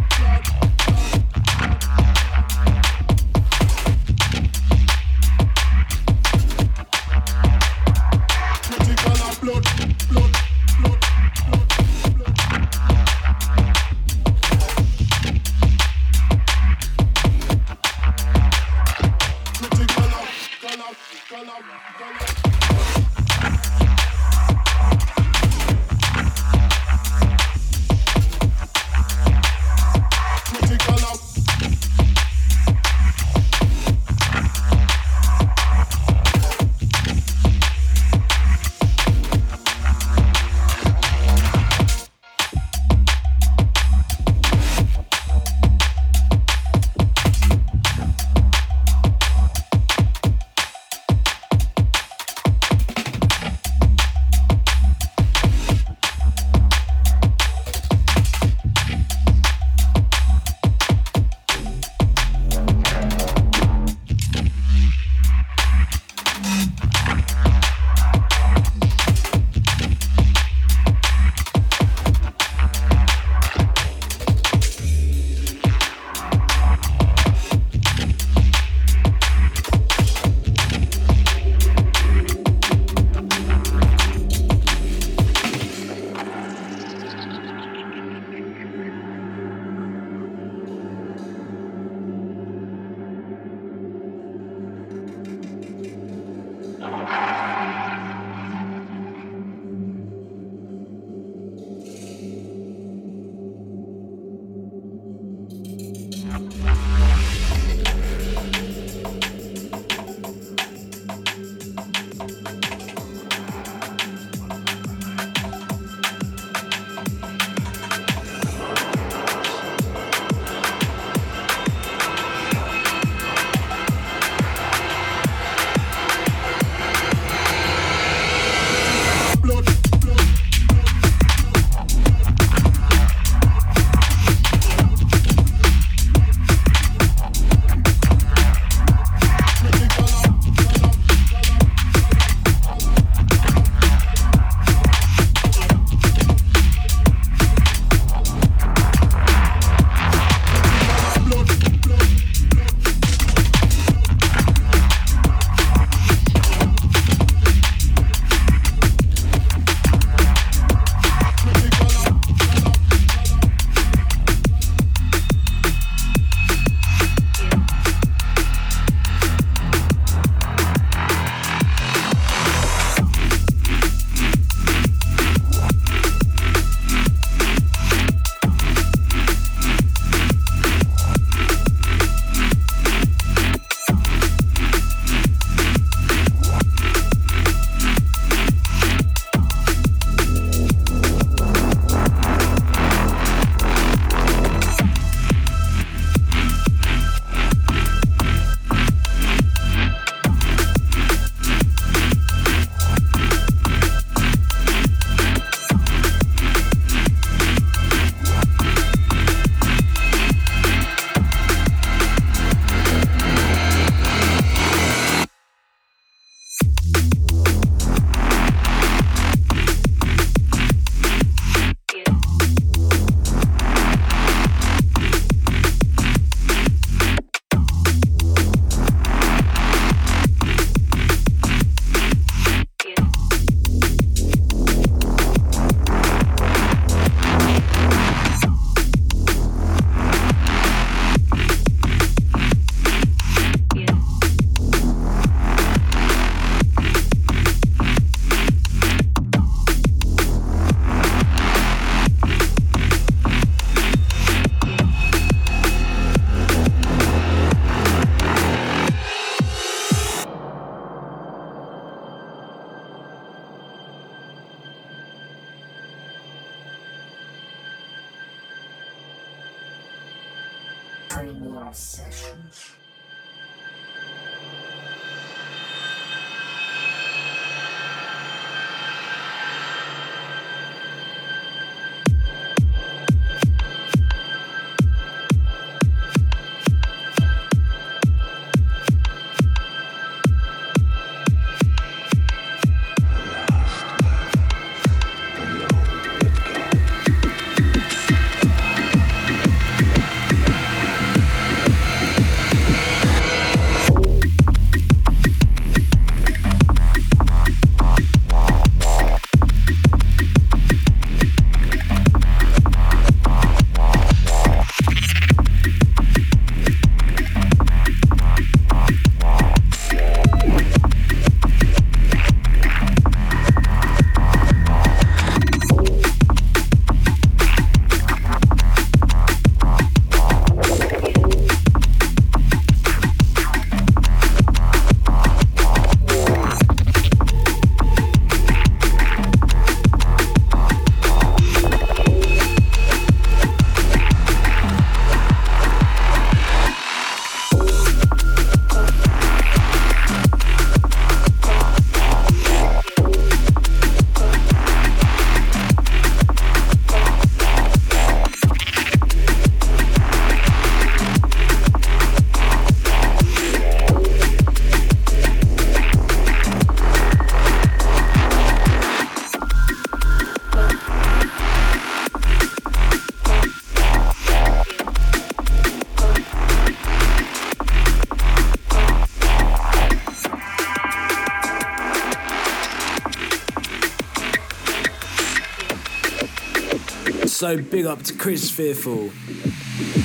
So big up to Chris Fearful.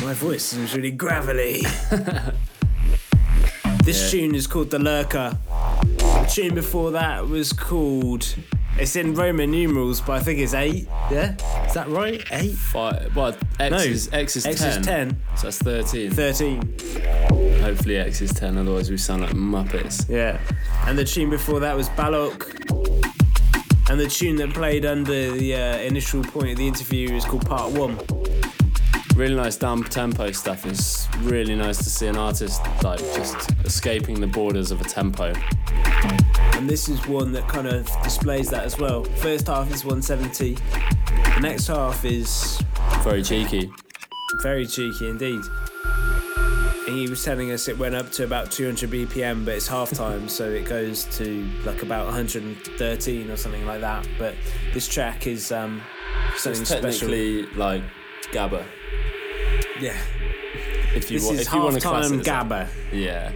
My voice seems really gravelly. this tune is called The Lurker. The tune before that was called. It's in Roman numerals, but I think it's eight. Yeah, is that right? Eight. Five. Well, X No, is X is X ten. is 10. So that's thirteen. Thirteen. Hopefully X is ten. Otherwise we sound like Muppets. Yeah. And the tune before that was Balok. And the tune that played under the uh, initial point of the interview is called Part One. Really nice down tempo stuff. It's really nice to see an artist like just escaping the borders of a tempo. And this is one that kind of displays that as well. First half is 170. The next half is Very cheeky. very cheeky indeed. And he was telling us it went up to about 200 BPM, but it's half time, so it goes to like about 113 or something like that. But this track is um, something It's special. technically like Gabba. Yeah. If you This want, is if you want to class half-time it as that. Gabba. Yeah.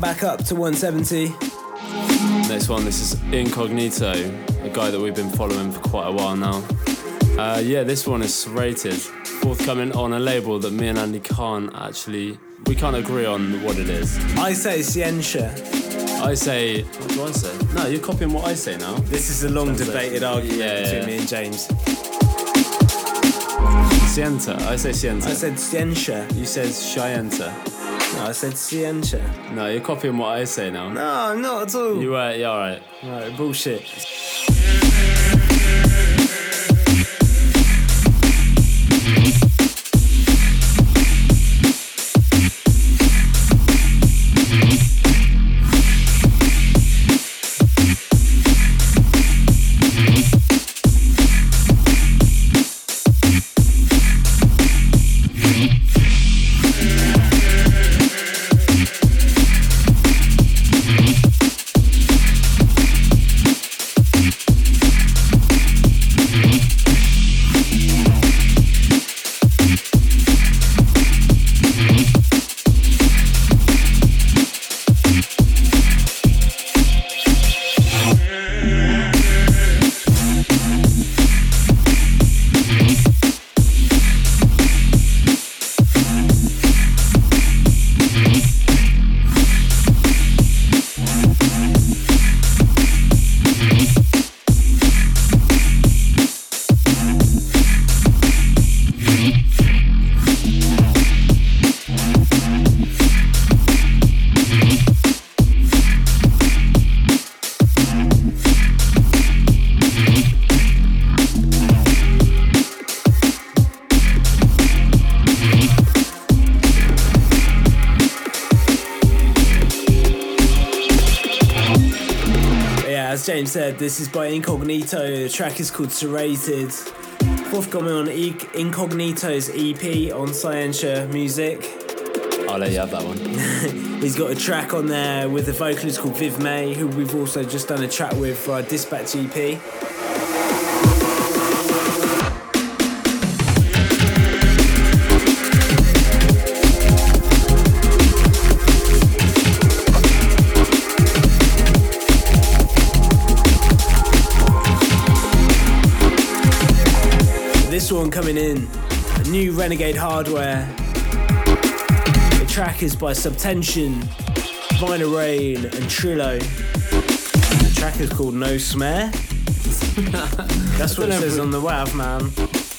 Back up to 170. Next one, this is Incognito, a guy that we've been following for quite a while now. Uh, yeah, this one is serrated, forthcoming on a label that me and Andy can't actually, we can't agree on what it is. I say Cientia. I say, what do I say? No, you're copying what I say now. This is a long like- debated argument Yeah, between yeah. me and James. Sienta. I say Sienta. I said Scientia. you said Shienta. No, I said Scientia. No, you're copying what I say now. No, not at all. You were, yeah, alright. Right, bullshit. Said, this is by Incognito. The track is called Serrated. Forthcoming on e- Incognito's EP on Scientia Music. I'll let you have that one. He's got a track on there with a vocalist called Viv May, who we've also just done a track with for our Dispatch EP. One coming in, new Renegade hardware. The track is by Subtension, Vinyl Rain, and Trillo. The track is called No Smare. That's what it says on the WAV, man.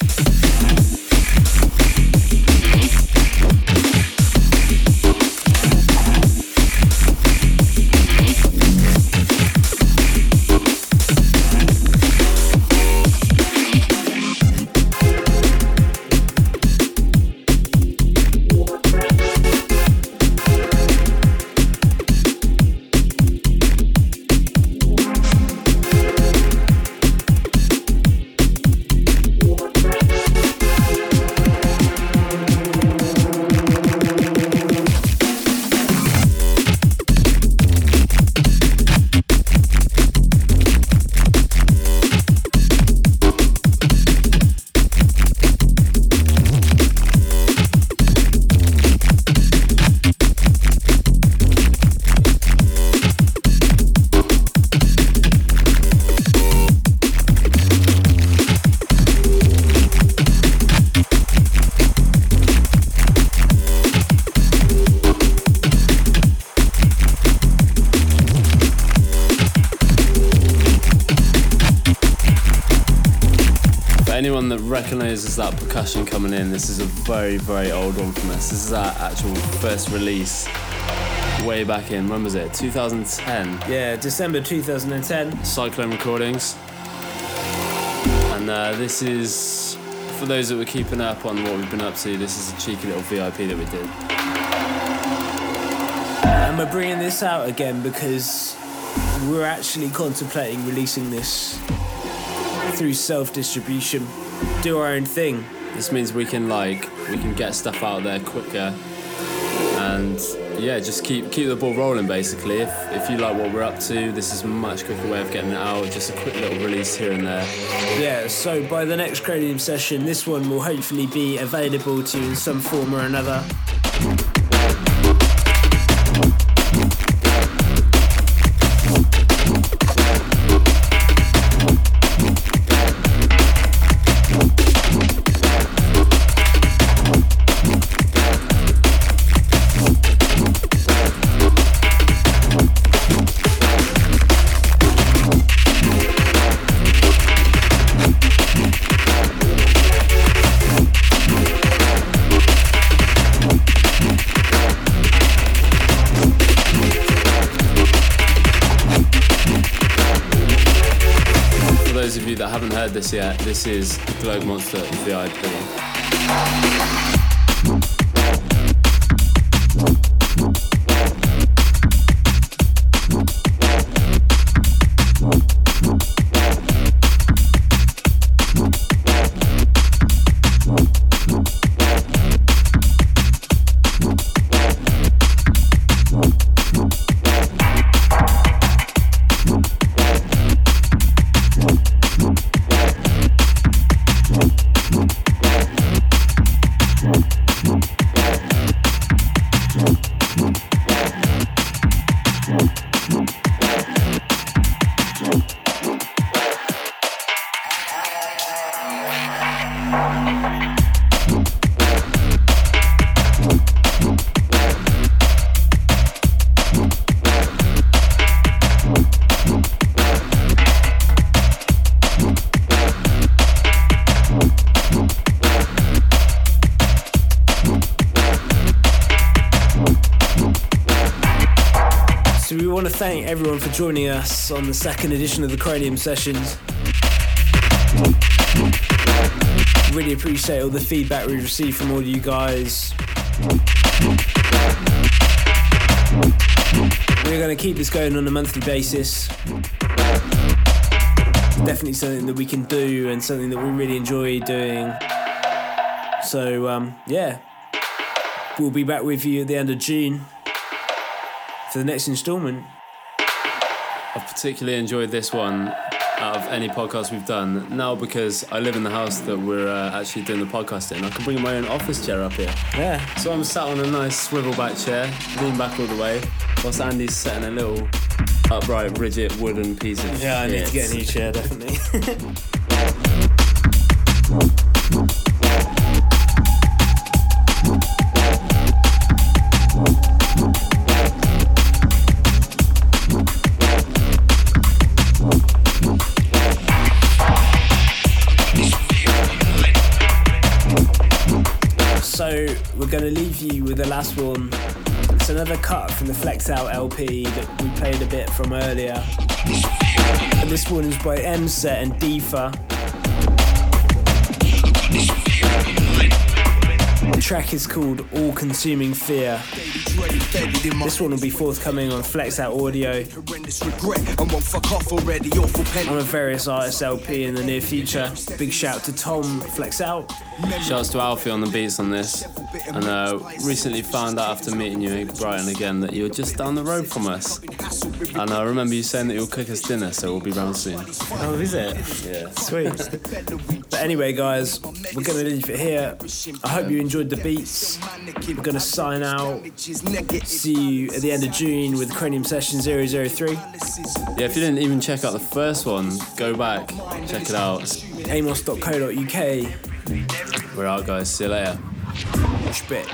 Recognises that percussion coming in, this is a very, very old one from us. This is our actual first release way back in, when was it? 2010. Yeah, December 2010. Cyclone Recordings. And uh, this is, for those that were keeping up on what we've been up to, this is a cheeky little VIP that we did. And we're bringing this out again because we're actually contemplating releasing this through self distribution. Do our own thing. This means we can like we can get stuff out there quicker, and yeah, just keep keep the ball rolling. Basically, if if you like what we're up to, this is a much quicker way of getting it out. Just a quick little release here and there. Yeah, so by the next Cranium session, this one will hopefully be available to you in some form or another. This is Globe Monster VIP. Everyone for joining us on the second edition of the Cranium Sessions. Really appreciate all the feedback we received from all you guys. We're going to keep this going on a monthly basis. Definitely something that we can do and something that we really enjoy doing. So, um, yeah, we'll be back with you at the end of June for the next instalment. Particularly enjoyed this one out of any podcast we've done. Now because I live in the house that we're uh, actually doing the podcast in, I can bring my own office chair up here. Yeah. So I'm sat on a nice swivel back chair, lean back all the way, whilst Andy's setting a little upright, rigid wooden piece of Yeah, I need to get a new chair, definitely. going to leave you with the last one. It's another cut from the Flex Out LP that we played a bit from earlier. And this one is by MSET and Defa. Track is called All Consuming Fear. This one will be forthcoming on Flex Out Audio on a various artists LP in the near future. Big shout to Tom Flex Out. Shouts to Alfie on the beats on this. And uh, recently found out after meeting you in Brighton again that you're just down the road from us. And I remember you saying that you'll cook us dinner, so we'll be round soon. Oh, is it? Yeah. Sweet. but anyway, guys, we're going to leave it here. I hope you enjoyed the beats. We're going to sign out. See you at the end of June with Cranium Session 003. Yeah, if you didn't even check out the first one, go back, check it out. Amos.co.uk. We're out, guys. See you later. Respect.